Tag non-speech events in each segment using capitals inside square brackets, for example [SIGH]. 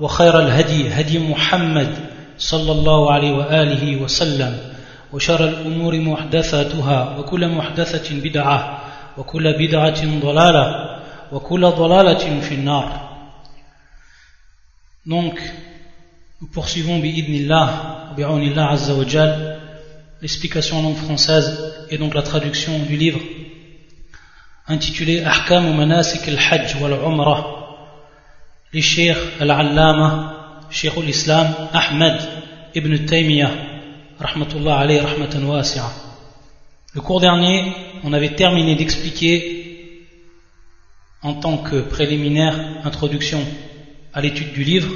وخير الهدي هدي محمد صلى الله عليه وآله وسلم وشر الأمور محدثاتها وكل محدثة بدعة وكل بدعة ضلالة وكل ضلالة في النار Donc, nous poursuivons bi'idnillah, bi'aunillah azza wa l'explication en langue française et donc la traduction du livre intitulé Ahkam manasik al-hajj wal-umrah Cheikh al-allama Cheikh al-Islam Ahmed ibn Taymiyyah rahmatullah alayhi rahmatan wasi'a le cours dernier on avait terminé d'expliquer en tant que préliminaire introduction à l'étude du livre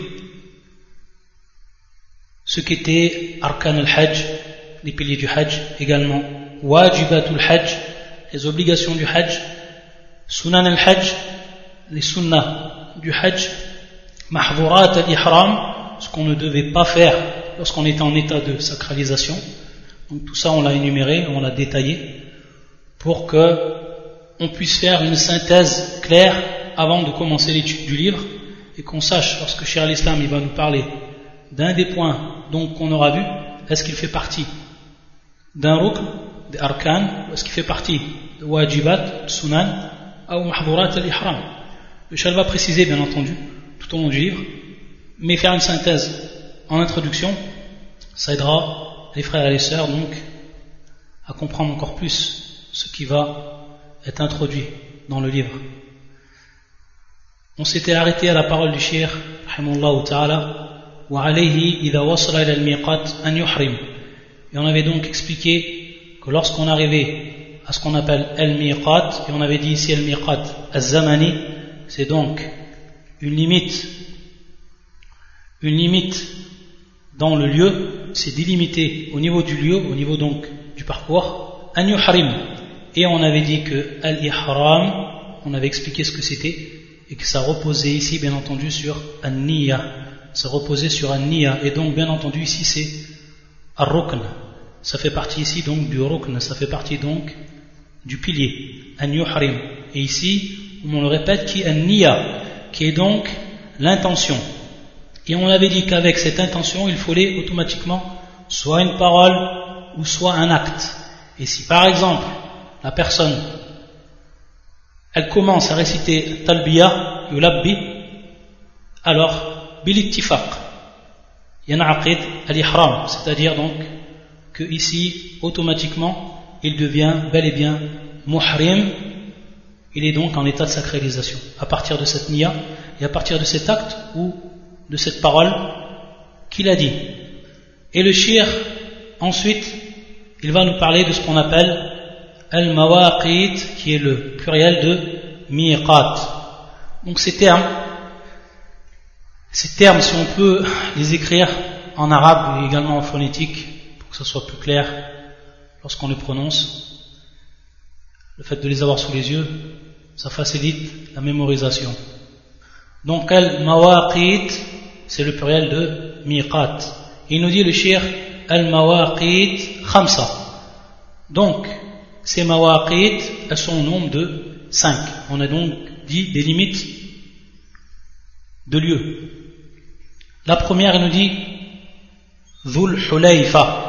ce qu'était Arkan al-Hajj, les piliers du Hajj, également Wajibatul Hajj, les obligations du Hajj, Sunan al-Hajj, les sunnah du Hajj, Mahdurat al-Ihram, ce qu'on ne devait pas faire lorsqu'on était en état de sacralisation. Donc tout ça on l'a énuméré, on l'a détaillé, pour que on puisse faire une synthèse claire avant de commencer l'étude du livre et qu'on sache, lorsque Cher l'Islam il va nous parler d'un des points donc qu'on aura vu, est-ce qu'il fait partie d'un rukn, des arkan, ou est-ce qu'il fait partie de wajibat, sunan, ou mahdurat al-ihram. Le chal va préciser bien entendu tout au long du livre, mais faire une synthèse en introduction, ça aidera les frères et les sœurs donc à comprendre encore plus ce qui va être introduit dans le livre. On s'était arrêté à la parole du rahimahullah ta'ala, et on avait donc expliqué que lorsqu'on arrivait à ce qu'on appelle al-miqat, et on avait dit ici al-miqat al-zamani, c'est donc une limite, une limite dans le lieu, c'est délimité au niveau du lieu, au niveau donc du parcours, an yuhrim. Et on avait dit que al-ihram, on avait expliqué ce que c'était, et que ça reposait ici bien entendu sur an-niyya se reposer sur un niya. Et donc, bien entendu, ici, c'est ar-rukn. Ça fait partie ici donc du rukn, ça fait partie donc du pilier, an yuhrim. Et ici, on le répète, qui est niya, qui est donc l'intention. Et on avait dit qu'avec cette intention, il fallait automatiquement soit une parole ou soit un acte. Et si par exemple, la personne, elle commence à réciter talbiya, yulabbi, alors bilittifaq yanaqid al-ihram c'est-à-dire donc que ici automatiquement il devient bel et bien muhrim il est donc en état de sacralisation. À partir de cette niya et à partir de cet acte ou de cette parole qu'il a dit. Et le shir ensuite il va nous parler de ce qu'on appelle al-mawaqit qui est le pluriel de miqat. Donc ces termes ces termes, si on peut les écrire en arabe et également en phonétique, pour que ce soit plus clair lorsqu'on les prononce, le fait de les avoir sous les yeux, ça facilite la mémorisation. Donc, al-mawaqit, c'est le pluriel de miqat. Il nous dit le shir al-mawaqit khamsa. Donc, ces mawaqit, elles sont au nombre de 5. On a donc dit des limites de lieux. La première, nous dit Dhul Hulayfa.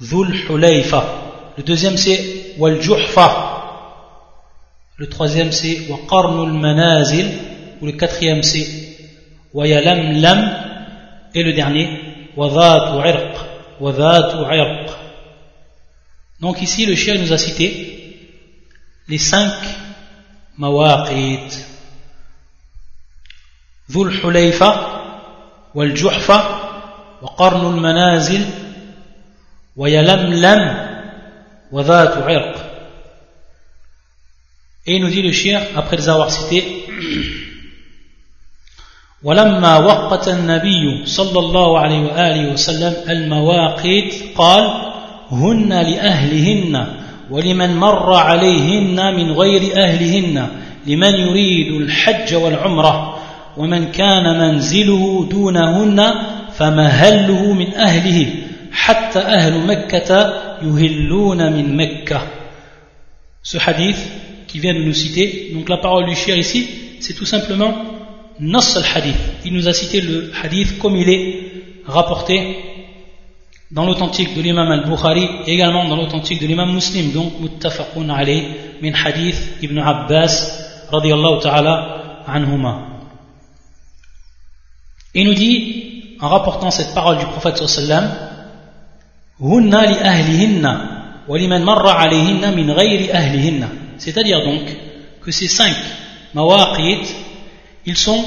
Dhul Hulayfa. Le deuxième, c'est Juhfa. Le troisième, c'est Waqarnul Manazil. Ou le quatrième, c'est Lam. Et le dernier, Wadhatu Irq. Wadhatu Irq. Donc ici, le chien nous a cité les cinq mawaqit. Dhul Hulayfa. والجحفة وقرن المنازل ويلملم وذات عرق. Et nous dit le chien, après les avoir cités, [CLEARS THROAT] ولما وقت النبي صلى الله عليه وآله وسلم المواقيت قال هن لأهلهن ولمن مر عليهن من غير أهلهن لمن يريد الحج والعمرة ومن كان منزله دونهن فمهله من أهله حتى أهل مكة yuhilluna min Mekka. Ce hadith qui vient de nous citer, donc la parole du shir ici, c'est tout simplement nas al hadith. Il nous a cité le hadith comme il est rapporté dans l'authentique de l'imam al-Bukhari et également dans l'authentique de l'imam muslim, donc muttafaqun alayh min hadith ibn Abbas radiyallahu ta'ala anhuma. Il nous dit, en rapportant cette parole du prophète sallallahu c'est-à-dire donc que ces cinq mawaqit, ils sont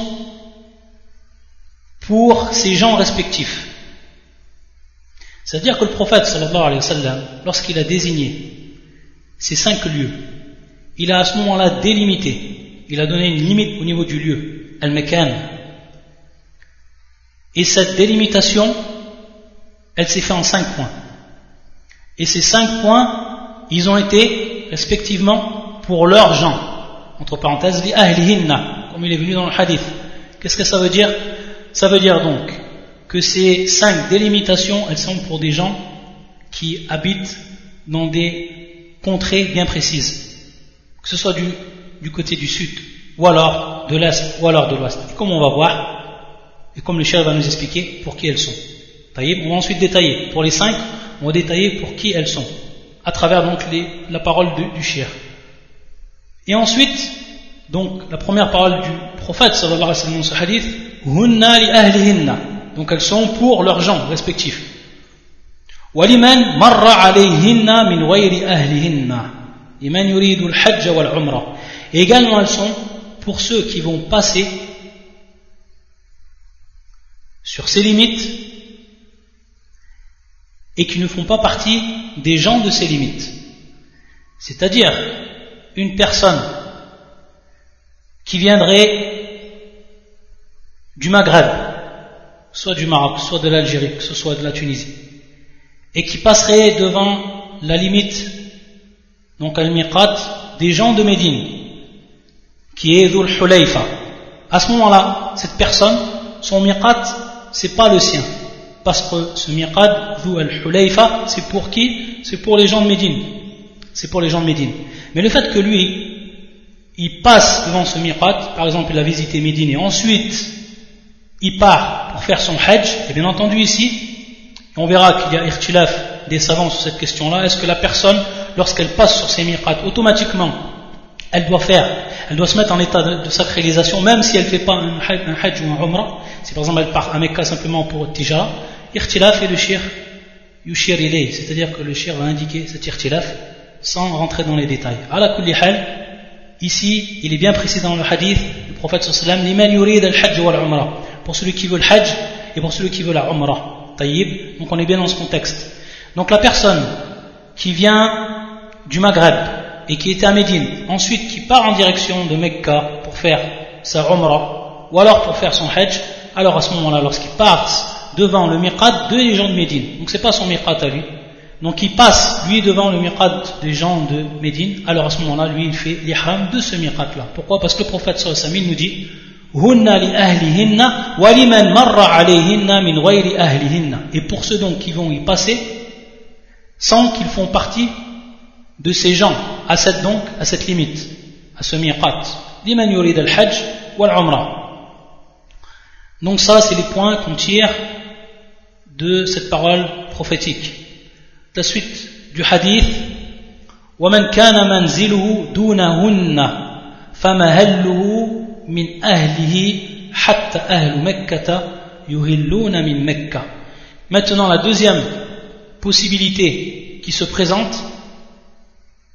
pour ces gens respectifs. C'est-à-dire que le prophète lorsqu'il a désigné ces cinq lieux, il a à ce moment-là délimité, il a donné une limite au niveau du lieu, al-makan. Et cette délimitation, elle s'est faite en cinq points. Et ces cinq points, ils ont été respectivement pour leurs gens, entre parenthèses, li ahlihinna, comme il est venu dans le hadith. Qu'est-ce que ça veut dire? Ça veut dire donc que ces cinq délimitations, elles sont pour des gens qui habitent dans des contrées bien précises, que ce soit du, côté du sud, ou alors de l'est, ou alors de l'ouest. Comme on va voir, et comme le chef va nous expliquer pour qui elles sont. On va ensuite détailler. Pour les cinq, on va détailler pour qui elles sont, à travers donc les, la parole du, du shir. Et ensuite, donc la première parole du prophète sallallahu alayhi wa sallam dans ce hadith, hunna li ahlihinna donc elles sont pour leurs gens respectifs. وَلِمَنْ مَرَّ عَلَيْهِنَّ مِنْ غَيْرِ أَهْلِهِنَّ لِمَنْ يُرِيدُ الْحَجَّ وَالْعُمْرَةِ Et également elles sont pour ceux qui vont passer sur ces limites et qui ne font pas partie des gens de ces limites. C'est-à-dire une personne qui viendrait du Maghreb, soit du Maroc, soit de l'Algérie, que ce soit de la Tunisie, et qui passerait devant la limite, donc al-miqat, des gens de Médine, qui est Dhul Hulayfa. À ce moment-là, cette personne, son miqat, c'est pas le sien. Parce que ce miqat, Dhul Hulayfa, c'est pour qui? C'est pour les gens de Médine. C'est pour les gens de Médine. Mais le fait que lui, il passe devant ce miqat, par exemple, il a visité Médine et ensuite, il part pour faire son hajj, et bien entendu ici, on verra qu'il y a irtilaf des savants sur cette question-là, est-ce que la personne, lorsqu'elle passe sur ses miqat, automatiquement, elle doit faire, elle doit se mettre en état de, sacralisation, même si elle ne fait pas un hajj, ou un umrah, si par exemple elle part à Mecca simplement pour tijara, irtilaf et le shir, yushir ilay, c'est-à-dire que le shir va indiquer cet irtilaf sans rentrer dans les détails. À la kulli hal, ici, il est bien précis dans le hadith du prophète sallam, yurid al-hajj wal umrah pour celui qui veut le hajj et pour celui qui veut la umrah. Taïb, donc on est bien dans ce contexte. Donc la personne qui vient du Maghreb et qui était à Médine, ensuite qui part en direction de Mecca pour faire sa umrah ou alors pour faire son hajj, alors à ce moment-là, lorsqu'il passe devant le miqat de les gens de Médine, donc c'est pas son miqat à lui, donc il passe lui devant le miqat des gens de Médine, alors à ce moment-là, lui il fait l'ihram de ce miqat là. Pourquoi? Parce que le prophète sallallahu nous dit et pour ceux donc qui vont y passer sans qu'ils font partie de ces gens à cette donc à cette limite à ce miqat. Donc ça c'est les points qu'on tire de cette parole prophétique la suite du hadith ومن كان منزله دونهن فمهله min ahlihi hatta ahlu Mekkata yuhilluna min Mekka. Maintenant, la deuxième possibilité qui se présente,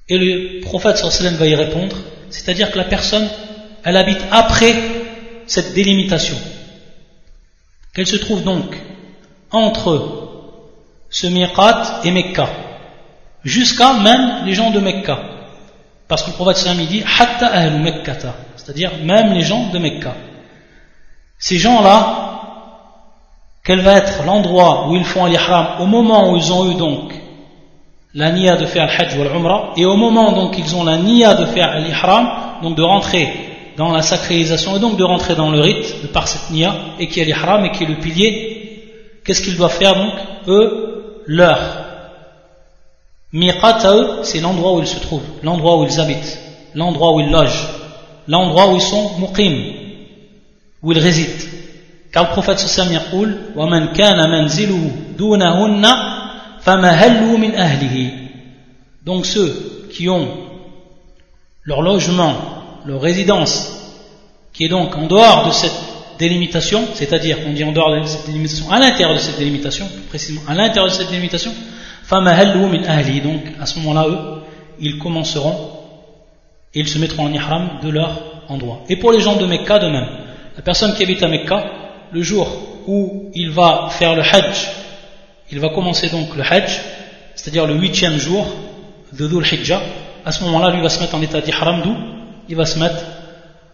et le prophète sallam va y répondre, c'est-à-dire que la personne, elle habite après cette délimitation. Qu'elle se trouve donc entre ce miqat et Mekka, jusqu'à même les gens de Mekka. Parce que le prophète sallam dit Hatta ahlu Mekkata c'est-à-dire même les gens de Mecca. Ces gens-là, quel va être l'endroit où ils font l'ihram au moment où ils ont eu donc la niya de faire le hajj ou l'umrah et au moment donc ils ont la niya de faire l'ihram, donc de rentrer dans la sacralisation et donc de rentrer dans le rite de par cette niya et qui est l'ihram et qui est le pilier, qu'est-ce qu'ils doivent faire donc Eux, leur miqat à eux, c'est l'endroit où ils se trouvent, l'endroit où ils habitent, l'endroit où ils logent, l'endroit où ils sont muqim, où ils résident. Car le prophète sallallahu alayhi wa sallam dit وَمَنْ كَانَ مَنْزِلُهُ دُونَهُنَّ donc ceux qui ont leur logement, leur résidence, qui est donc en dehors de cette délimitation, c'est-à-dire on dit en dehors de cette délimitation, à l'intérieur de cette délimitation, précisément à l'intérieur de cette délimitation, donc à ce moment-là, eux, ils commenceront et ils se mettront en ihram de leur endroit. Et pour les gens de Mecca, de même. La personne qui habite à Mecca, le jour où il va faire le hajj il va commencer donc le Hajj, c'est-à-dire le huitième jour de Dhul Hijjah. À ce moment-là, lui va se mettre en état d'ihram d'où? Il va se mettre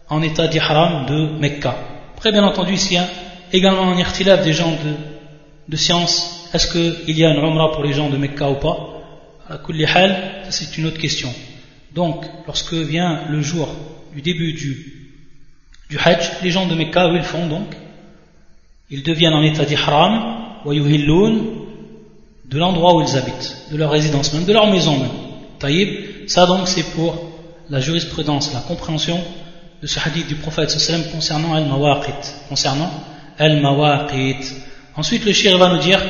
en état d'ihram de Mecca. Après, bien entendu, ici, y a également un irtilaf des gens de, de science. Est-ce qu'il y a une umrah pour les gens de Mecca ou pas? À c'est une autre question. Donc, lorsque vient le jour du début du, du Hajj, les gens de Mecca, eux, ils font donc? Ils deviennent en état d'ihram, de l'endroit où ils habitent, de leur résidence même, de leur maison même. Taïb, ça donc c'est pour la jurisprudence, la compréhension de ce hadith du prophète sallam concernant al-mawaqit. Concernant al-mawaqit. Ensuite, le shir va nous dire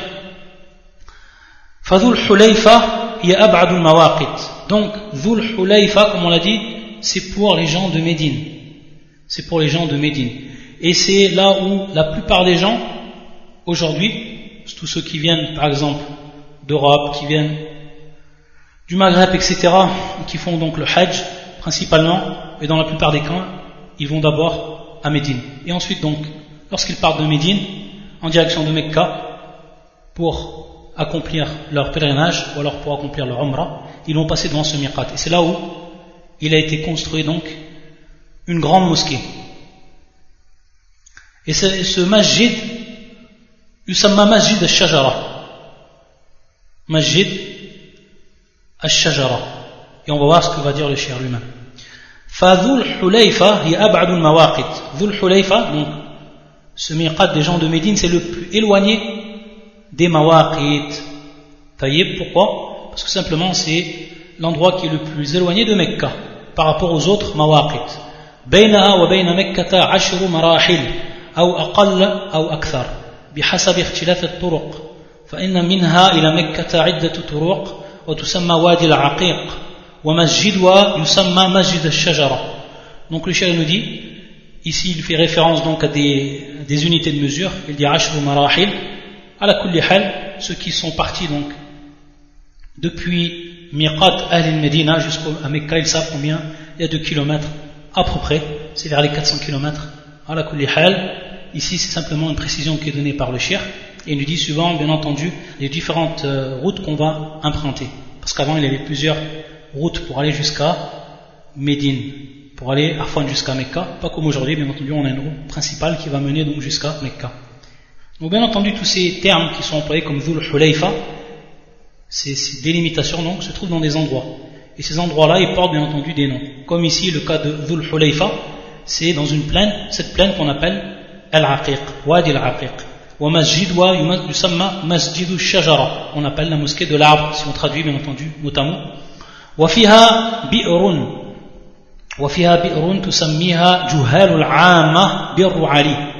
Fadul Hulayfa ya ab'adul mawaqit. Donc, Dhul Hulayfa, comme on l'a dit, c'est pour les gens de Médine. C'est pour les gens de Médine. Et c'est là où la plupart des gens, aujourd'hui, tous ceux qui viennent, par exemple, d'Europe, qui viennent du Maghreb, etc., et qui font donc le Hajj, principalement, et dans la plupart des cas, ils vont d'abord à Médine. Et ensuite, donc, lorsqu'ils partent de Médine, en direction de Mecca, pour accomplir leur pèlerinage, ou alors pour accomplir leur Umrah, ils vont passer devant ce miqat. Et c'est là où il a été construit, donc, une grande mosquée. Et ce masjid, Usama Masjid al-Shajara. Masjid al-Shajara. Et on va voir ce que va dire le cher lui-même. Fadhul Hulayfa hi ab'adul mawaqit. Dhul Hulayfa, donc ce miqat des gens de Médine, c'est le plus éloigné des mawaqit. Taïb, pourquoi Parce que simplement c'est l'endroit qui est le plus éloigné de Mecca par rapport aux autres mawaqit. بينها وبين مكة عشر مراحل أو أقل أو أكثر بحسب اختلاف الطرق فإن منها إلى مكة عدة طرق وتسمى وادي العقيق Donc le shaykh nous dit, ici il fait référence donc à des, unités de mesure, il dit ashru marahil, à la kulli hal, ceux qui sont partis donc depuis Miqat al-Medina jusqu'à Mecca, ils savent combien il y a de kilomètres à peu près, c'est vers les 400 kilomètres. À la kulli. Ici c'est simplement une précision qui est donnée par le shaykh et il nous dit suivant bien entendu les différentes euh, routes qu'on va emprunter. Parce qu'avant il y avait plusieurs route pour aller jusqu'à Médine, pour aller Arfan jusqu'à Mecca, pas comme aujourd'hui, bien entendu, on a une route principale qui va mener donc jusqu'à Mecca. Donc bien entendu, tous ces termes qui sont employés comme Dhul Hulayfa, ces, ces délimitations donc se trouvent dans des endroits. Et ces endroits-là, ils portent bien entendu des noms. Comme ici, le cas de Dhul Hulayfa, c'est dans une plaine, cette plaine qu'on appelle Al-Aqiq, Wadi Al-Aqiq. Wa masjid wa yusamma masjidu shajara. On appelle la mosquée de l'arbre, si on traduit bien entendu mot وفيها بئر. وفيها بئر تسميها جهال العامة بئر علي.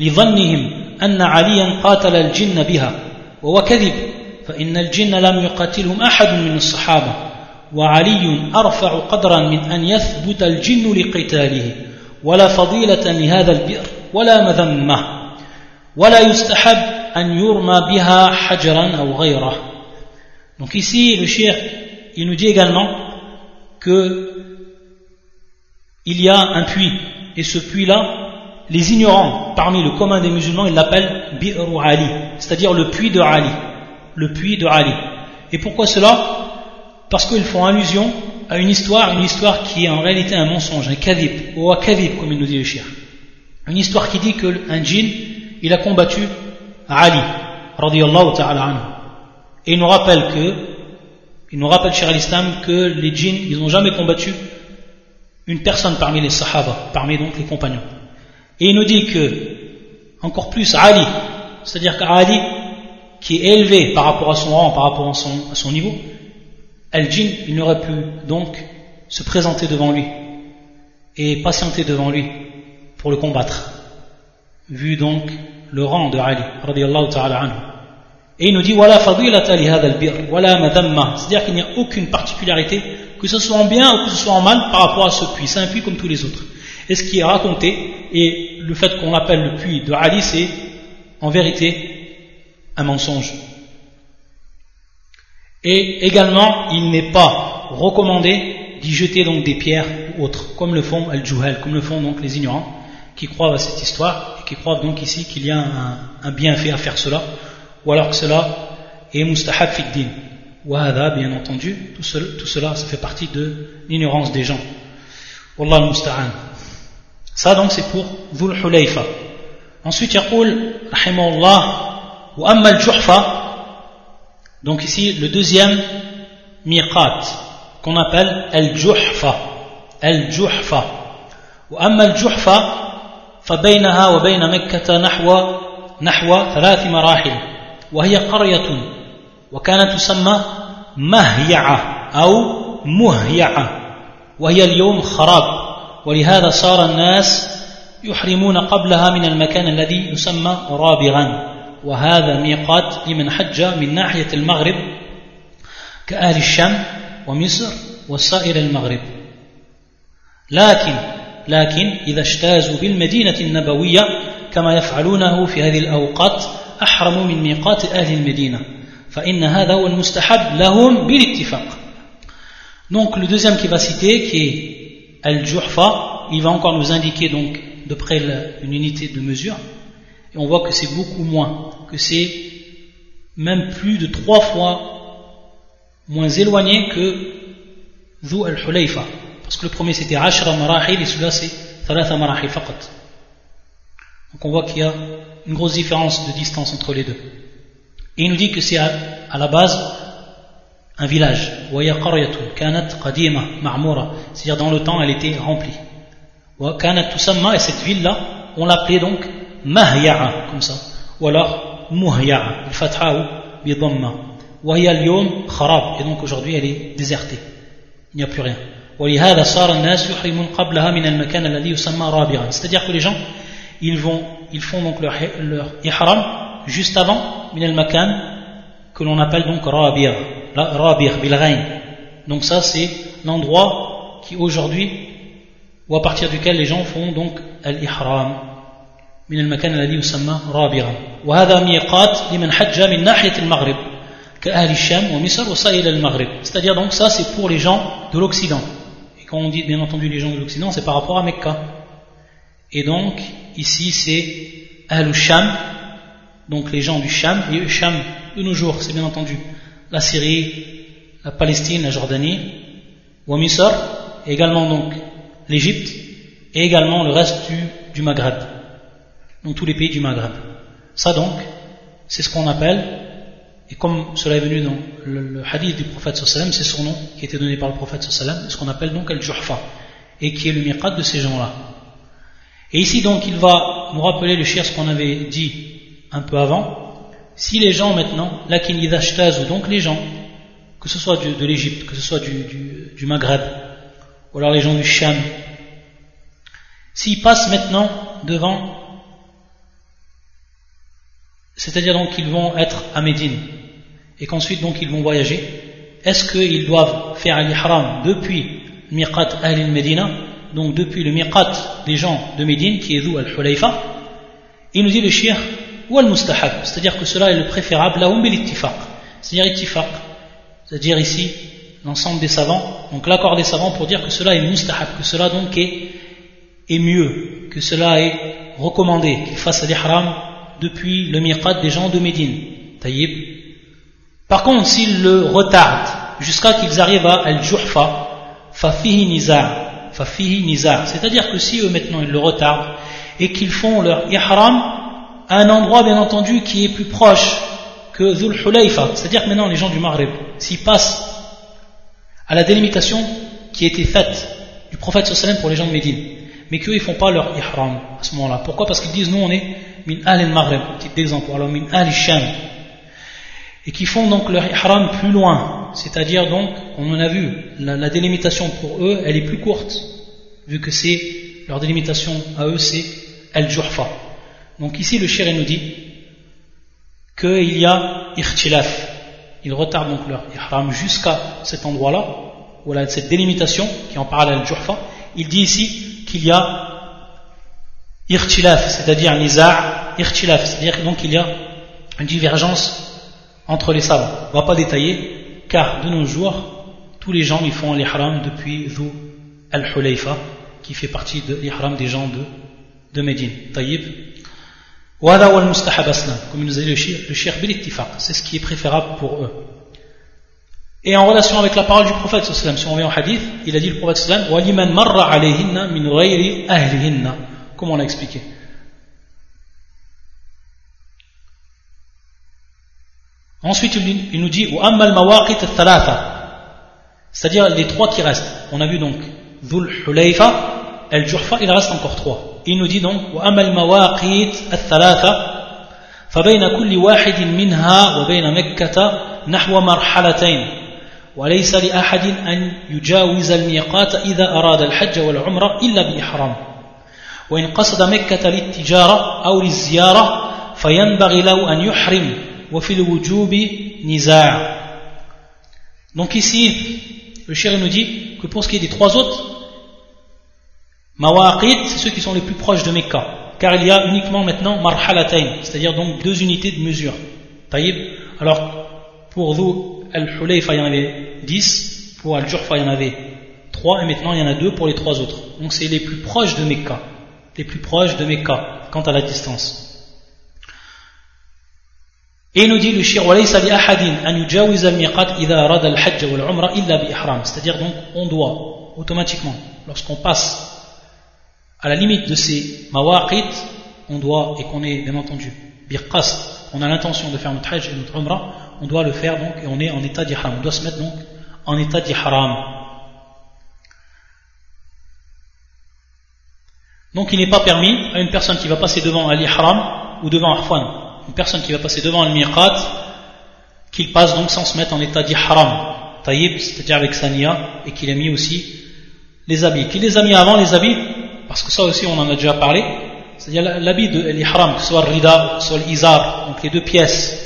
لظنهم أن عليا قاتل الجن بها وهو كذب فإن الجن لم يقاتلهم أحد من الصحابة. وعلي أرفع قدرا من أن يثبت الجن لقتاله. ولا فضيلة لهذا البئر ولا مذمة. donc ici le shir il nous dit également que il y a un puits et ce puits là les ignorants parmi le commun des musulmans ils l'appellent Bi'ru Ali c'est-à-dire le puits de Ali le puits de Ali. Et pourquoi cela? Parce qu'ils font allusion à une histoire une histoire qui est en réalité un mensonge un kadhib ou un kadhib comme il nous dit le shir. Une histoire qui dit qu'un djinn, il a combattu Ali, ta'ala anhu. Et il nous rappelle que, il nous rappelle, cher al-Islam, que les djinns, ils n'ont jamais combattu une personne parmi les sahaba, parmi donc les compagnons. Et il nous dit que, encore plus, Ali, c'est-à-dire qu'Ali, qui est élevé par rapport à son rang, par rapport à son, niveau, Al-Jinn, il n'aurait pu donc se présenter devant lui et patienter devant lui pour le combattre, vu donc le rang de Ali, radiallahu ta'ala anhu. Et il nous dit, voilà c'est-à-dire qu'il n'y a aucune particularité, que ce soit en bien ou que ce soit en mal, par rapport à ce puits. C'est un puits comme tous les autres. Et ce qui est raconté, et le fait qu'on appelle le puits de Ali, c'est en vérité un mensonge. Et également, il n'est pas recommandé d'y jeter donc des pierres ou autres, comme le font al-juhal, comme le font donc les ignorants, qui croient à cette histoire, et qui croient donc ici qu'il y a un, bienfait à faire cela, ou alors que cela est mustahab fid Wahada, bien entendu, tout, tout, cela, ça fait partie de l'ignorance des gens. Wallah musta'an. Ça donc c'est pour Dhul Hulayfa. Ensuite, il يقول رحمه الله وأما الجحفة donc ici le deuxième miqat qu'on appelle al-juhfa al-juhfa وأما الجحفة فبينها وبين مكة نحو نحو ثلاث مراحل وهي قرية وكانت تسمى مهيعة أو مهيعة وهي اليوم خراب ولهذا صار الناس يحرمون قبلها من المكان الذي يسمى رابغا. وهذا ميقات لمن حج من ناحية المغرب كأهل الشام ومصر وسائر المغرب. لكن لكن إذا اجتازوا بالمدينة النبوية كما يفعلونه في هذه الأوقات أحرموا من ميقات أهل المدينة فإن هذا هو المستحب لهم بالاتفاق Donc le deuxième qui va citer, qui est Al-Juhfa, il va encore nous indiquer donc de près une unité de mesure. Et on voit que c'est beaucoup moins, que c'est même plus de trois fois moins éloigné que Dhu al-Hulayfa. Parce que le premier c'était Ashra Marahil et celui-là c'est Thalatha Marahil faqat. Donc on voit qu'il y a une grosse différence de distance entre les deux. Et il nous dit que c'est à, la base un village. C'est-à-dire dans le temps, elle était remplie. Et cette ville-là, on l'appelait donc Mahya'a, comme ça. Ou alors Muhya'a, al-Fatha ou bidhamma. Et donc aujourd'hui, elle est désertée. Il n'y a plus rien. C'est-à-dire que les gens ils vont ils font donc leur, leur ihram juste avant من المكان que l'on appelle donc rabir rabir bilghain donc ça c'est l'endroit qui aujourd'hui ou à partir duquel les gens font donc al-ihram من المكان الذي يسمى رابغا وهذا ميقات لمن حج من ناحية المغرب كأهل الشام ومصر وسائل المغرب c'est-à-dire donc ça c'est pour les gens de l'Occident et quand on dit bien entendu les gens de l'Occident c'est par rapport à Mecca et donc ici c'est Ahl Sham donc les gens du Sham et Sham de nos jours c'est bien entendu la Syrie la Palestine la Jordanie ou Misr également donc l'Égypte et également le reste du, Maghreb, donc tous les pays du Maghreb. Ça donc, c'est ce qu'on appelle, et comme cela est venu dans le, hadith du prophète sallam, c'est son nom qui été donné par le prophète sallam, ce qu'on appelle donc al-Juhfa, et qui est le miqat de ces gens-là. Et ici donc il va nous rappeler le shir ce qu'on avait dit un peu avant. Si les gens maintenant, lakin ou donc les gens, que ce soit de, l'Égypte, que ce soit du, Maghreb, ou alors les gens du Sham, S'ils passent maintenant devant, c'est-à-dire donc qu'ils vont être à Médine, et qu'ensuite donc ils vont voyager, est-ce qu'ils doivent faire l'ihram depuis miqat al-Medina, donc depuis le miqat des gens de Médine, qui est d'où al-Hulayfa, il nous dit le shir ou al-mustahab, c'est-à-dire que cela est le préférable, la bil ittifaq, c'est-à-dire c'est-à-dire ici l'ensemble des savants, donc l'accord des savants pour dire que cela est mustahab, que cela donc est est mieux, que cela est recommandé, qu'il fasse l'ihram depuis le miqat des gens de Médine. Taïb. Par contre, s'il le retarde jusqu'à qu'ils arrivent à Al-Juhfa, fafihi nizar, fafihi nizar. C'est-à-dire que si eux maintenant ils le retardent et qu'ils font leur ihram à un endroit bien entendu qui est plus proche que Dhul Hulayfa, c'est-à-dire que maintenant les gens du Maghreb, s'ils passent à la délimitation qui a été faite du prophète sallam pour les gens de Médine, mais qu'eux ils font pas leur ihram à ce moment-là. Pourquoi? Parce qu'ils disent nous on est min al maghreb petit exemple, alors min al sham et qui font donc leur ihram plus loin, c'est-à-dire donc, on en a vu, la, délimitation pour eux, elle est plus courte, vu que c'est, leur délimitation à eux c'est al-juhfa. Donc ici le shir nous dit qu'il y a ikhtilaf, ils retardent donc leur ihram jusqu'à cet endroit-là, ou là, cette délimitation qui en parle al-juhfa, il dit ici qu'il y a ikhtilaf, c'est-à-dire niza' ikhtilaf, c'est-à-dire donc il y a une divergence entre les savants. On ne va pas détailler, car de nos jours, tous les gens ils font l'ihram depuis Dhu al-Hulayfa, qui fait partie de l'ihram des gens de, de Médine. Taïb. Comme nous a dit le shir, c'est ce qui est préférable pour eux. Et en relation avec la parole du prophète, si on revient au hadith, il a dit le prophète, comme on l'a expliqué? Ensuite, il nous dit c'est-à-dire les trois qui restent. On a vu donc Dhul Hulayfa, El Jurfa, il reste encore trois. Il nous dit donc وأما المواقيت الثلاثة فبين كل واحد منها وبين مكة نحو مرحلتين وليس لأحد أن يجاوز الميقات إذا أراد الحج والعمرة إلا بإحرام وإن قصد مكة للتجارة أو للزيارة فينبغي له أن يحرم donc ici, le shir nous dit que pour ce qui est des trois autres, Mawaqid, c'est ceux qui sont les plus proches de Mecca. Car il y a uniquement maintenant Marhalatayn, c'est-à-dire donc deux unités de mesure. Taïb. Alors, pour vous, Al-Hulayfa, il y en avait dix, pour Al-Jurfa, il y en avait trois, et maintenant il y en a deux pour les trois autres. Donc c'est les plus proches de Mecca. Les plus proches de Mecca, quant à la distance. Et nous dit le shir c'est-à-dire donc on doit automatiquement lorsqu'on passe à la limite de ces mawaqit on doit et qu'on est bien entendu birqas on a l'intention de faire notre hajj et notre umrah on doit le faire donc et on est en état d'ihram. On doit se mettre donc en état d'ihram. Donc il n'est pas permis à une personne qui va passer devant l'ihram ou devant Arfan une personne qui va passer devant le miqat, qu'il passe donc sans se mettre en état d'ihram, taïb, c'est-à-dire avec sania, et qu'il a mis aussi les habits. Qu'il les a mis avant les habits, parce que ça aussi on en a déjà parlé, c'est-à-dire l'habit de l'ihram, que ce soit le rida, soit l'izar, donc les deux pièces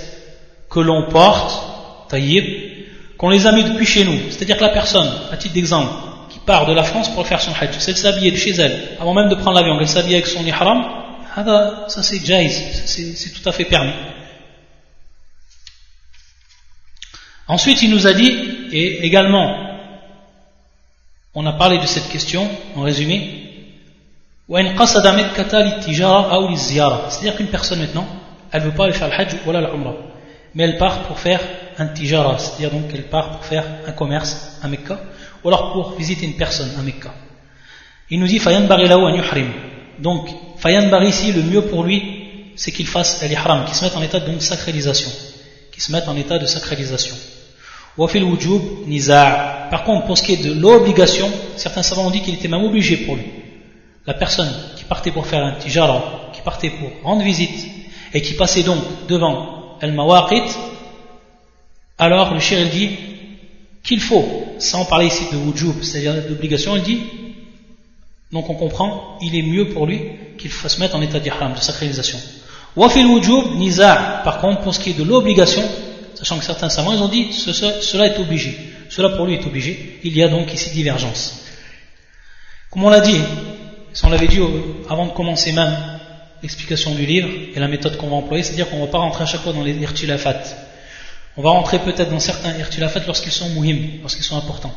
que l'on porte, taïb, qu'on les a mis depuis chez nous. C'est-à-dire que la personne, à titre d'exemple, qui part de la France pour faire son hajj, c'est de s'habiller de chez elle, avant même de prendre l'avion, elle s'habille avec son ihram, ça c'est jaiz, c'est tout à fait permis. Ensuite, il nous a dit, et également, on a parlé de cette question en résumé, c'est-à-dire qu'une personne maintenant, elle ne veut pas aller faire le hajj ou la umrah, mais elle part pour faire un tijara, c'est-à-dire donc qu'elle part pour faire un commerce à Mecca, ou alors pour visiter une personne à Mecca. Il nous dit. Donc, Fayan Bari ici, le mieux pour lui, c'est qu'il fasse l'ihram, qu'il se mette en état de sacralisation. Qu'il se mette en état de sacralisation. Wafil wujub niza'. Par contre, pour ce qui est de l'obligation, certains savants ont dit qu'il était même obligé pour lui. La personne qui partait pour faire un tijara, qui partait pour rendre visite, et qui passait donc devant al-mawaqit, alors le shir dit qu'il faut, sans parler ici de wujub, c'est-à-dire d'obligation, il dit donc on comprend, il est mieux pour lui qu'il fasse mettre en état d'ihram, de sacralisation. Wafil wujub niza' par contre pour ce qui est de l'obligation, sachant que certains savants ils ont dit cela est obligé, cela pour lui est obligé, il y a donc ici divergence. Comme on l'a dit, on l'avait dit avant de commencer même l'explication du livre et la méthode qu'on va employer, c'est-à-dire qu'on ne va pas rentrer à chaque fois dans les irtilafat. On va rentrer peut-être dans certains irtilafat lorsqu'ils sont muhim, lorsqu'ils sont importants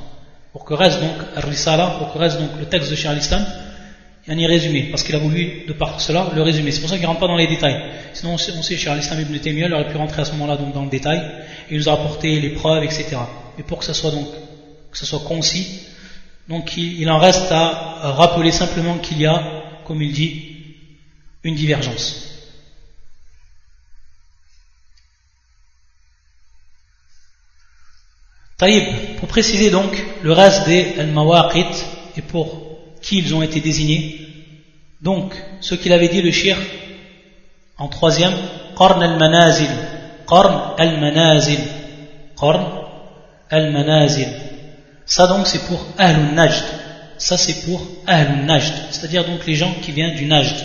pour que reste donc Risala, pour que reste donc le texte de Cheikh al-Islam, il y a un résumé, parce qu'il a voulu, de par cela, le résumer. C'est pour ça qu'il ne rentre pas dans les détails. Sinon, on sait, on sait Cheikh al-Islam ibn Taymiyyah, il aurait pu rentrer à ce moment-là dans le détail, et il nous a apporté les preuves, etc. Mais pour que ça soit donc, que ça soit concis, donc il, en reste à rappeler simplement qu'il y a, comme il dit, une divergence. Taïb, pour préciser donc le reste des al-mawaqit et pour qui ils ont été désignés. Donc, ce qu'il avait dit le shir en troisième, Qarn al-manazil. Qarn al-manazil. Qarn al-manazil. Ça donc c'est pour Ahlul Najd. Ça c'est pour Ahlul Najd. C'est-à-dire donc les gens qui viennent du Najd.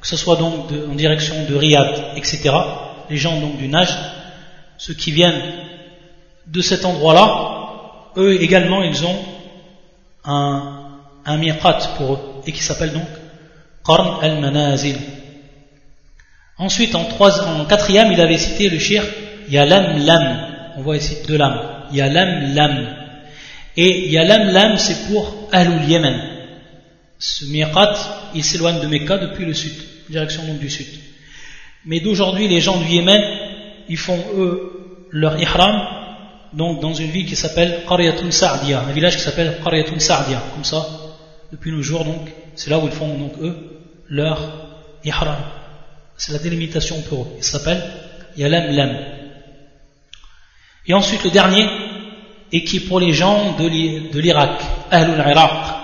Que ce soit donc en direction de Riyad, etc. Les gens donc du Najd. Ceux qui viennent de cet endroit-là, eux également ils ont un, un miqat pour eux. Et qui s'appelle donc Qarn al-Manazil. Ensuite, en, quatrième, il avait cité le shir Yalam Lam. On voit ici deux lames. Yalam Lam. Et Yalam Lam, c'est pour Ahlul Yemen. Ce miqat, il s'éloigne de Mecca depuis le sud, direction donc du sud. Mais d'aujourd'hui, les gens du Yémen, ils font eux leur ihram, donc dans une ville qui s'appelle Qaryatun Sa'dia, un village qui s'appelle Qaryatun Sa'dia, comme ça, depuis nos jours, donc, c'est là où ils font donc eux leur ihram. C'est la délimitation pour eux. Il s'appelle Yalam Lam. Et ensuite le dernier, et qui est pour les gens de l'Irak, Ahlul Iraq,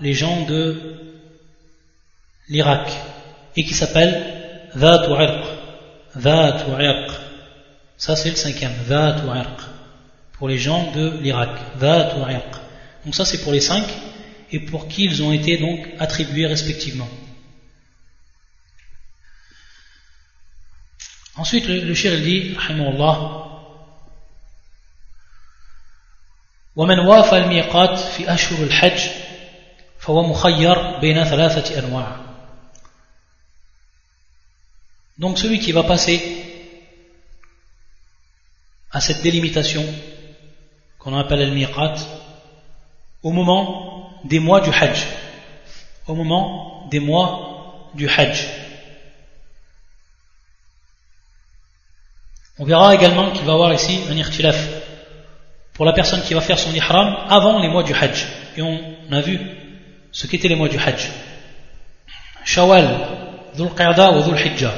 les gens de l'Irak, et qui s'appelle Dhatu Irq. Dhatu Irq. Ça c'est le cinquième, Dhatu Irq. Pour les gens de l'Irak, Dhatu Irq. Donc ça c'est pour les cinq, et pour qui ils ont été donc attribués respectivement. Ensuite, le, le shir dit, rahimahullah, ومن وافى الميقات في أشهر الحج فهو مخير بين ثلاثة أنواع Donc celui qui va passer à cette délimitation qu'on appelle le miqat au moment des mois du hajj au moment des mois du hajj On verra également qu'il va y avoir ici un irtilaf pour la personne qui va faire son ihram avant les mois du hajj. Et on a vu ce qu'étaient les mois du hajj. Shawwal, Dhul Qa'da ou Dhul Hijjah.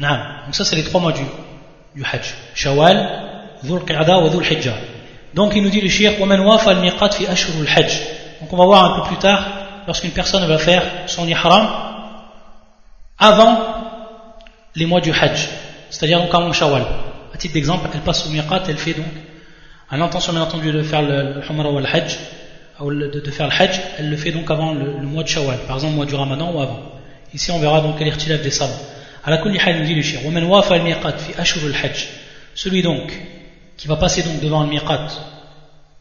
Donc ça c'est les trois mois du, du hajj. Shawwal, Dhul Qa'da ou Dhul Hijjah. Donc il nous dit le shir, وَمَنْ وَافَ الْمِقَاتِ فِي أَشْهُرُ الْحَجْ Donc on va voir un peu plus tard, lorsqu'une personne va faire son ihram avant les mois du hajj. C'est-à-dire donc avant Shawwal titre d'exemple, elle passe au miqat, elle fait donc, à l'intention bien entendu de faire le, humra ou le hajj, ou de, faire le hajj, elle le fait donc avant le, mois de Shawwal, par exemple le mois du ramadan ou avant. Ici on verra donc quel irtilaf des savants. À la kulli nous dit le shir, ومن وافى الميقات في أشهر الحج celui donc qui va passer donc devant le miqat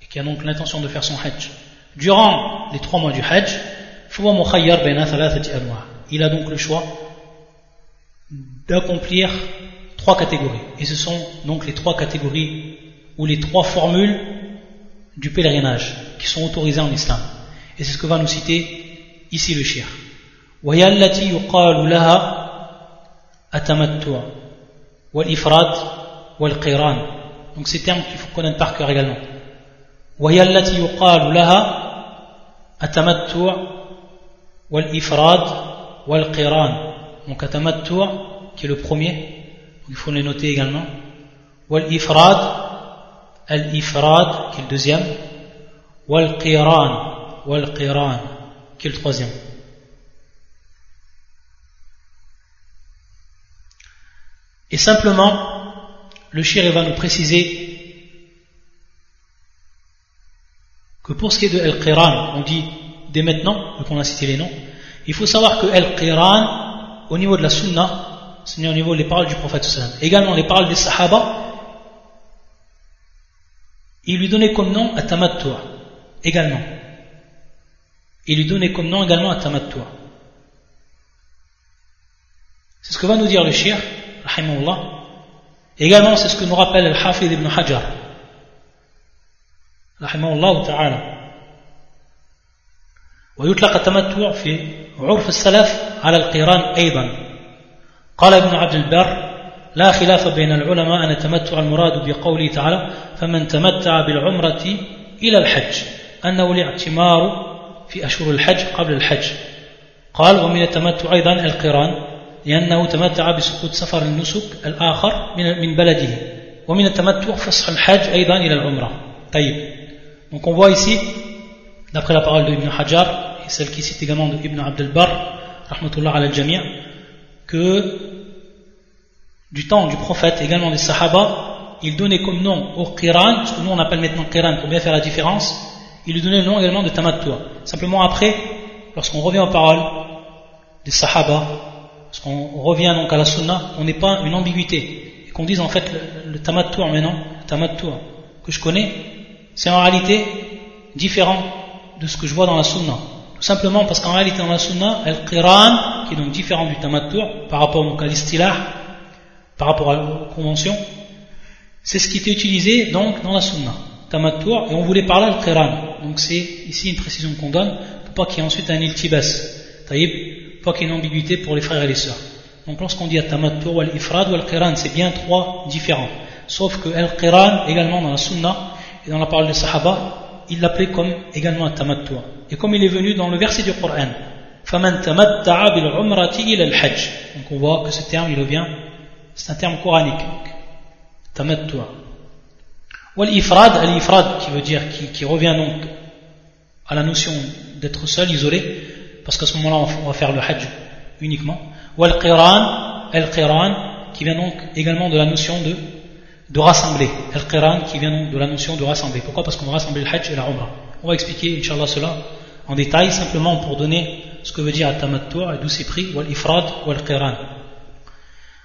et qui a donc l'intention de faire son hajj durant les trois mois du hajj il a donc le choix d'accomplir trois catégories. Et ce sont donc les trois catégories ou les trois formules du pèlerinage qui sont autorisées en islam. Et c'est ce que va nous citer ici le shir. وهي يقال لها التمتع والإفراد والقران donc ces termes qu'il faut connaître par cœur également وهي التي يقال لها التمتع والإفراد والقران donc التمتع qui est le premier il faut les noter également. Wal ifrad, al ifrad, qui est le deuxième. Wal qiran, wal qiran, qui est le troisième. Et simplement, le shir va nous préciser que pour ce qui est de Al-Qiran, on dit dès maintenant, qu'on a cité les noms, il faut savoir que Al-Qiran, au niveau de la Sunna, c'est au niveau des paroles du prophète Également les paroles des Sahaba, il lui donnait comme nom Atamattu également. Il lui donnait comme nom également Atamattu C'est ce que va nous dire le shir, rahimahullah. Également, c'est ce que nous rappelle le Hafid ibn Hajar, rahimahullah ta'ala. ويطلق التمتع في عرف السلف على القران أيضا. قال ابن عبد البر لا خلاف بين العلماء أن التمتع المراد بقوله تعالى فمن تمتع بالعمرة إلى الحج أنه الاعتمار في أشهر الحج قبل الحج. قال ومن التمتع أيضا القران لأنه تمتع بسقوط سفر النسك الآخر من بلده. ومن التمتع فسخ الحج أيضا إلى العمرة. طيب. Donc on voit ici d'après la parole de Ibn Hajar et celle qui cite également de Ibn Abd al-Barr rahmatullah al jamia que du temps du prophète également des sahaba il donnait comme nom au qiran ce que nous on appelle maintenant qiran pour bien faire la différence il lui donnait le nom également de tamattu. Simplement après lorsqu'on revient aux paroles des sahaba lorsqu'on revient donc à la sunna on n'est pas une ambiguïté. Et qu'on dise en fait le, le tamattu maintenant tamattu que je connais c'est en réalité différent de ce que je vois dans la sunna tout simplement parce qu'en réalité dans la sunna al-qiran qui est donc différent du tamattu par rapport donc à l'istilah par rapport à la convention, c'est ce qui était utilisé donc dans la sunna, tamattu, et on voulait parler al-qiran. Donc c'est ici une précision qu'on donne, pour pas qu'il y ait ensuite un iltibas, taïb, pas qu'il y ait une ambiguïté pour les frères et les sœurs. Donc lorsqu'on dit tamattu ou al-ifrad ou al-qiran, c'est bien trois différents. Sauf que al-qiran, également dans la sunna et dans la parole des sahaba, il l'appelait comme également un tamattu. Et comme il est venu dans le verset du Coran, فَمَنْ تَمَتَّعَ بِالْعُمْرَةِ إِلَى الْحَجِّ Donc on voit que ce terme, il revient c'est un terme coranique. Tamattu. Ou l'ifrad, l'ifrad qui veut dire, qui, qui, revient donc à la notion d'être seul, isolé, parce qu'à ce moment-là on va faire le hajj uniquement. Ou al-qiran, al-qiran qui vient donc également de la notion de, de rassembler. Al-qiran qui vient donc de la notion de rassembler. Pourquoi Parce qu'on va rassembler le hajj et la umrah. On va expliquer, inshallah, cela en détail, simplement pour donner ce que veut dire al-tamattu et d'où c'est pris, ou l'ifrad, ou al-qiran.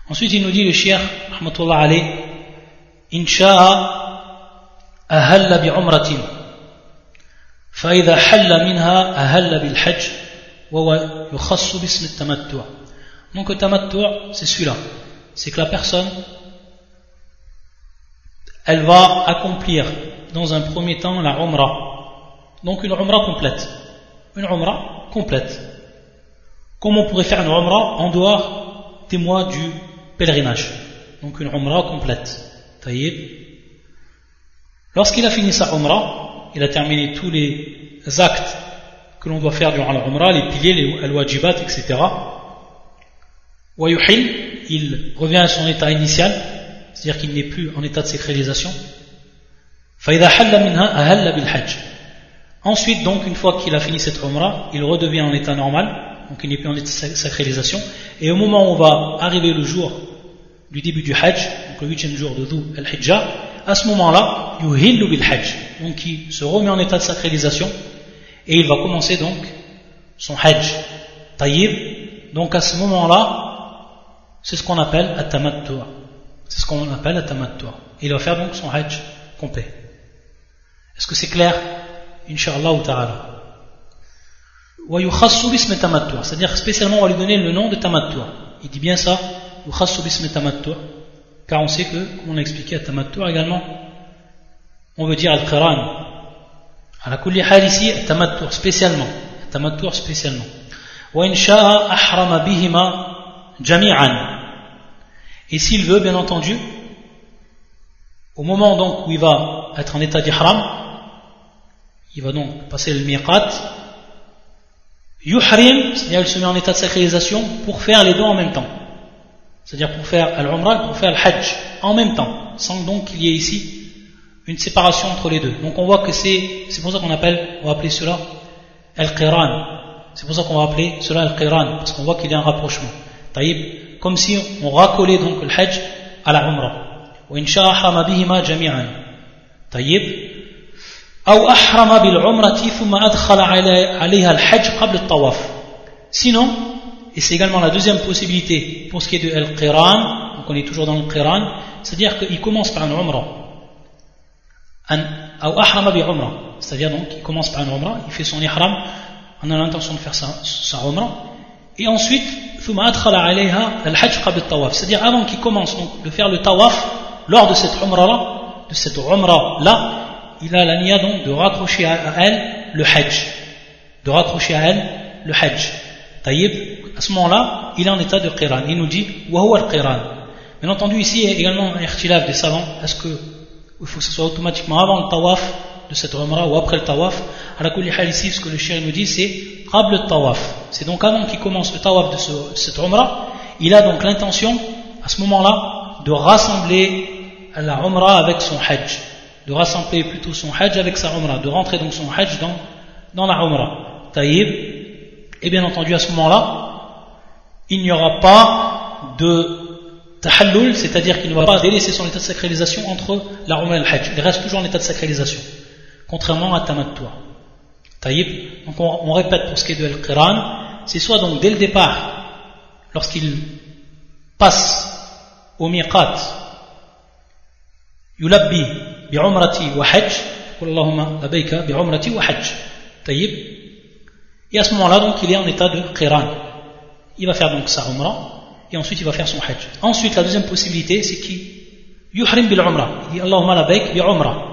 Ensuite, il nous dit le shir, rahmatullah alayh, إن أهل بعمرة فإذا حل منها أهل بالحج وهو يخص باسم التمتع Donc le tamattu, c'est celui-là. C'est que la personne, elle va accomplir dans un premier temps la umrah. Donc une umrah complète. Une umrah complète. Comme on pourrait faire une umrah en dehors des mois du pèlerinage? Donc une umrah complète. Taïb. Lorsqu'il a fini sa umrah, il a terminé tous les actes que l'on doit faire durant la umrah, les piliers, les wajibat, etc. il revient à son état initial, c'est-à-dire qu'il n'est plus en état de sacralisation. Ensuite, donc, une fois qu'il a fini cette umrah, il redevient en état normal, donc il n'est plus en état de sacralisation. Et au moment où on va arriver le jour du début du Hajj, donc le huitième jour de Dhu al-Hijjah, à ce moment-là. Donc il se remet en état de sacralisation et il va commencer donc son Hajj. Taïb. Donc à ce moment-là, c'est ce qu'on appelle at-tamattu. C'est ce qu'on appelle at-tamattu. Il va faire donc son Hajj complet. Est-ce que c'est clair? Inch'Allah ta'ala. C'est-à-dire spécialement on va lui donner le nom de tamattu. Il dit bien ça, car on sait que, comme on a expliqué à tamattu également, on veut dire al-qiran. À la kulli hal ici, tamattu spécialement. Tamattu spécialement. Et s'il veut, bien entendu, au moment donc où il va être en état d'ihram, il va donc passer le miqat, Yuhrim, c'est-à-dire il se met en état de sacralisation pour faire les deux en même temps. C'est-à-dire pour faire al-umrah, pour faire le hajj en même temps, sans donc qu'il y ait ici une séparation entre les deux. Donc on voit que c'est, c'est pour ça qu'on appelle, on va appeler cela al-qiran. C'est pour ça qu'on va appeler cela al-qiran, parce qu'on voit qu'il y a un rapprochement. Taïb, comme si on racolait donc le hajj à la umrah. Wa insha'a bihima jami'an. Taïb, أو أحرم بالعمرة ثم أدخل عليها الحج قبل الطواف sinon et c'est également la deuxième possibilité pour ce qui est de Al-Qiran donc on est toujours dans le Qiran c'est-à-dire qu'il commence par une Umrah أو أحرم بعمرة c'est-à-dire donc il commence par une Umrah il fait son Ihram en a l'intention de faire sa, sa Umrah Et ensuite, c'est-à-dire avant qu'il commence donc, de faire le tawaf, lors de cette umrah-là, de cette umrah-là, il a la niya donc de raccrocher à elle le hajj. De raccrocher à elle le hajj. Taïb, à ce moment-là, il est en état de qiran. Il nous dit, wahoua al-qiran. Bien entendu, ici, il y a également un ikhtilaf des savants. Est-ce que il faut que ce soit automatiquement avant le tawaf de cette umrah ou après le tawaf À la ici, ce que le shir nous dit, c'est qabl tawaf. C'est donc avant qu'il commence le tawaf de, ce, cette umrah, il a donc l'intention, à ce moment-là, de rassembler la Umrah avec son Hajj. De rassembler plutôt son Hajj avec sa Umrah. De rentrer donc son Hajj dans, dans la Umrah. Taïb. Et bien entendu, à ce moment-là, il n'y aura pas de tahallul, c'est-à-dire qu'il ne va pas délaisser son état de sacralisation entre la Umrah et le Hajj. Il reste toujours en état de sacralisation. Contrairement à Tamattua. Taïb. Donc on, répète pour ce qui est de Al-Qiran. C'est soit donc dès le départ, lorsqu'il passe au miqat, yulabbi bi'umrati wa hajj, Allahumma labayka bi'umrati wa hajj. Taïb. Et à ce moment-là, donc, il est en état de qiran. Il va faire donc sa umrah, et ensuite il va faire son hajj. Ensuite, la deuxième possibilité, c'est qu'il yuhrim bil umrah. Il dit Allahumma labayk bi umrah.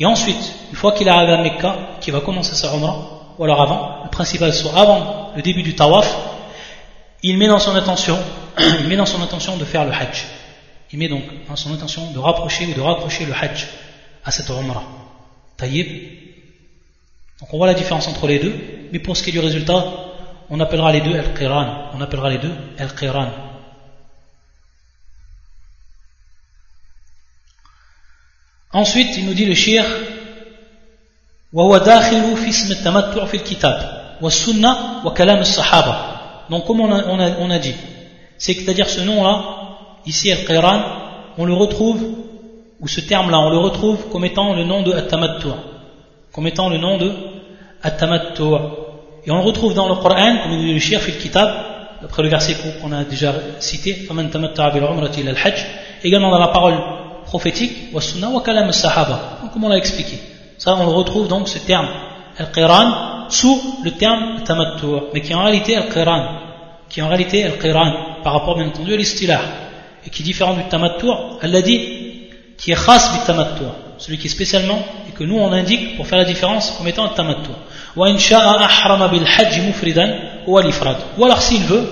Et ensuite, une fois qu'il est arrivé à Mecca, qu'il va commencer sa umrah, ou alors avant, le principal soit avant le début du tawaf, il met dans son intention, [CLEARS THROAT] il met dans son intention de faire le hajj. Il met donc dans son intention de rapprocher ou de rapprocher le hajj à cette umrah. Taïb. Donc on voit la différence entre les deux, mais pour ce qui est du résultat, on appellera les deux al-qiran. On appellera les deux al-qiran. Ensuite, il nous dit le shir وهو داخل في اسم التمتع في الكتاب والسنة وكلام الصحابة donc comme on a, on a, on a dit c'est-à-dire ce nom-là ici Al-Qiran on le retrouve ou ce terme-là on le retrouve comme étant le nom de At-Tamattu comme étant le nom de At-Tamattu et on le retrouve dans le Coran comme il dit le shir في الكتاب d'après le verset qu'on a déjà cité فمن تمتع بالعمرة إلى الحج également dans la parole prophétique, wa sunnah wa kalam sahaba. Comme on l'a expliqué? Ça, on le retrouve donc ce terme, al-qiran, sous le terme tamattu, mais qui en réalité al-qiran, qui en réalité al-qiran, par rapport bien entendu à l'istilah, et qui est différent du tamattu, elle l'a dit, qui est khas du tamattu, celui qui est spécialement, et que nous on indique pour faire la différence comme étant le tamattu. Wa insha'a ahrama bil hajj mufridan ou al-ifrad. Ou alors s'il veut,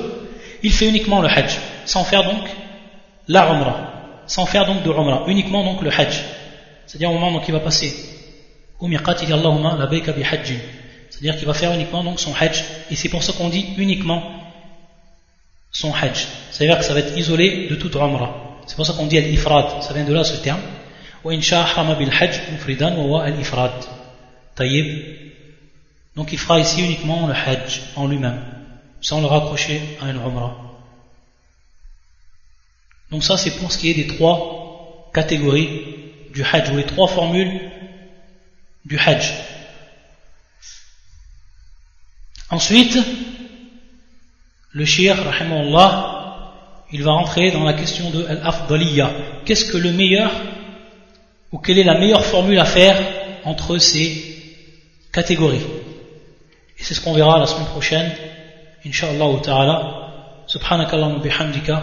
il fait uniquement le hajj, sans faire donc la umrah sans faire donc de umrah, uniquement donc le hajj. C'est-à-dire au moment donc il va passer. C'est-à-dire qu'il va faire uniquement donc son hajj, et c'est pour ça qu'on dit uniquement son hajj. C'est-à-dire que ça va être isolé de toute umrah. C'est pour ça qu'on dit al-ifrad, ça vient de là ce terme. Wa insha bil hajj mufridan wa al-ifrad. Tayyib. Donc il fera ici uniquement le hajj en lui-même, sans le raccrocher à une umrah. Donc ça c'est pour ce qui est des trois catégories du hajj, ou les trois formules du hajj. Ensuite, le shir, rahimahullah, il va rentrer dans la question de al-afdaliya. Qu'est-ce que le meilleur, ou quelle est la meilleure formule à faire entre ces catégories? Et c'est ce qu'on verra la semaine prochaine, inshallah ta'ala. Subhanakallahumma bihamdika.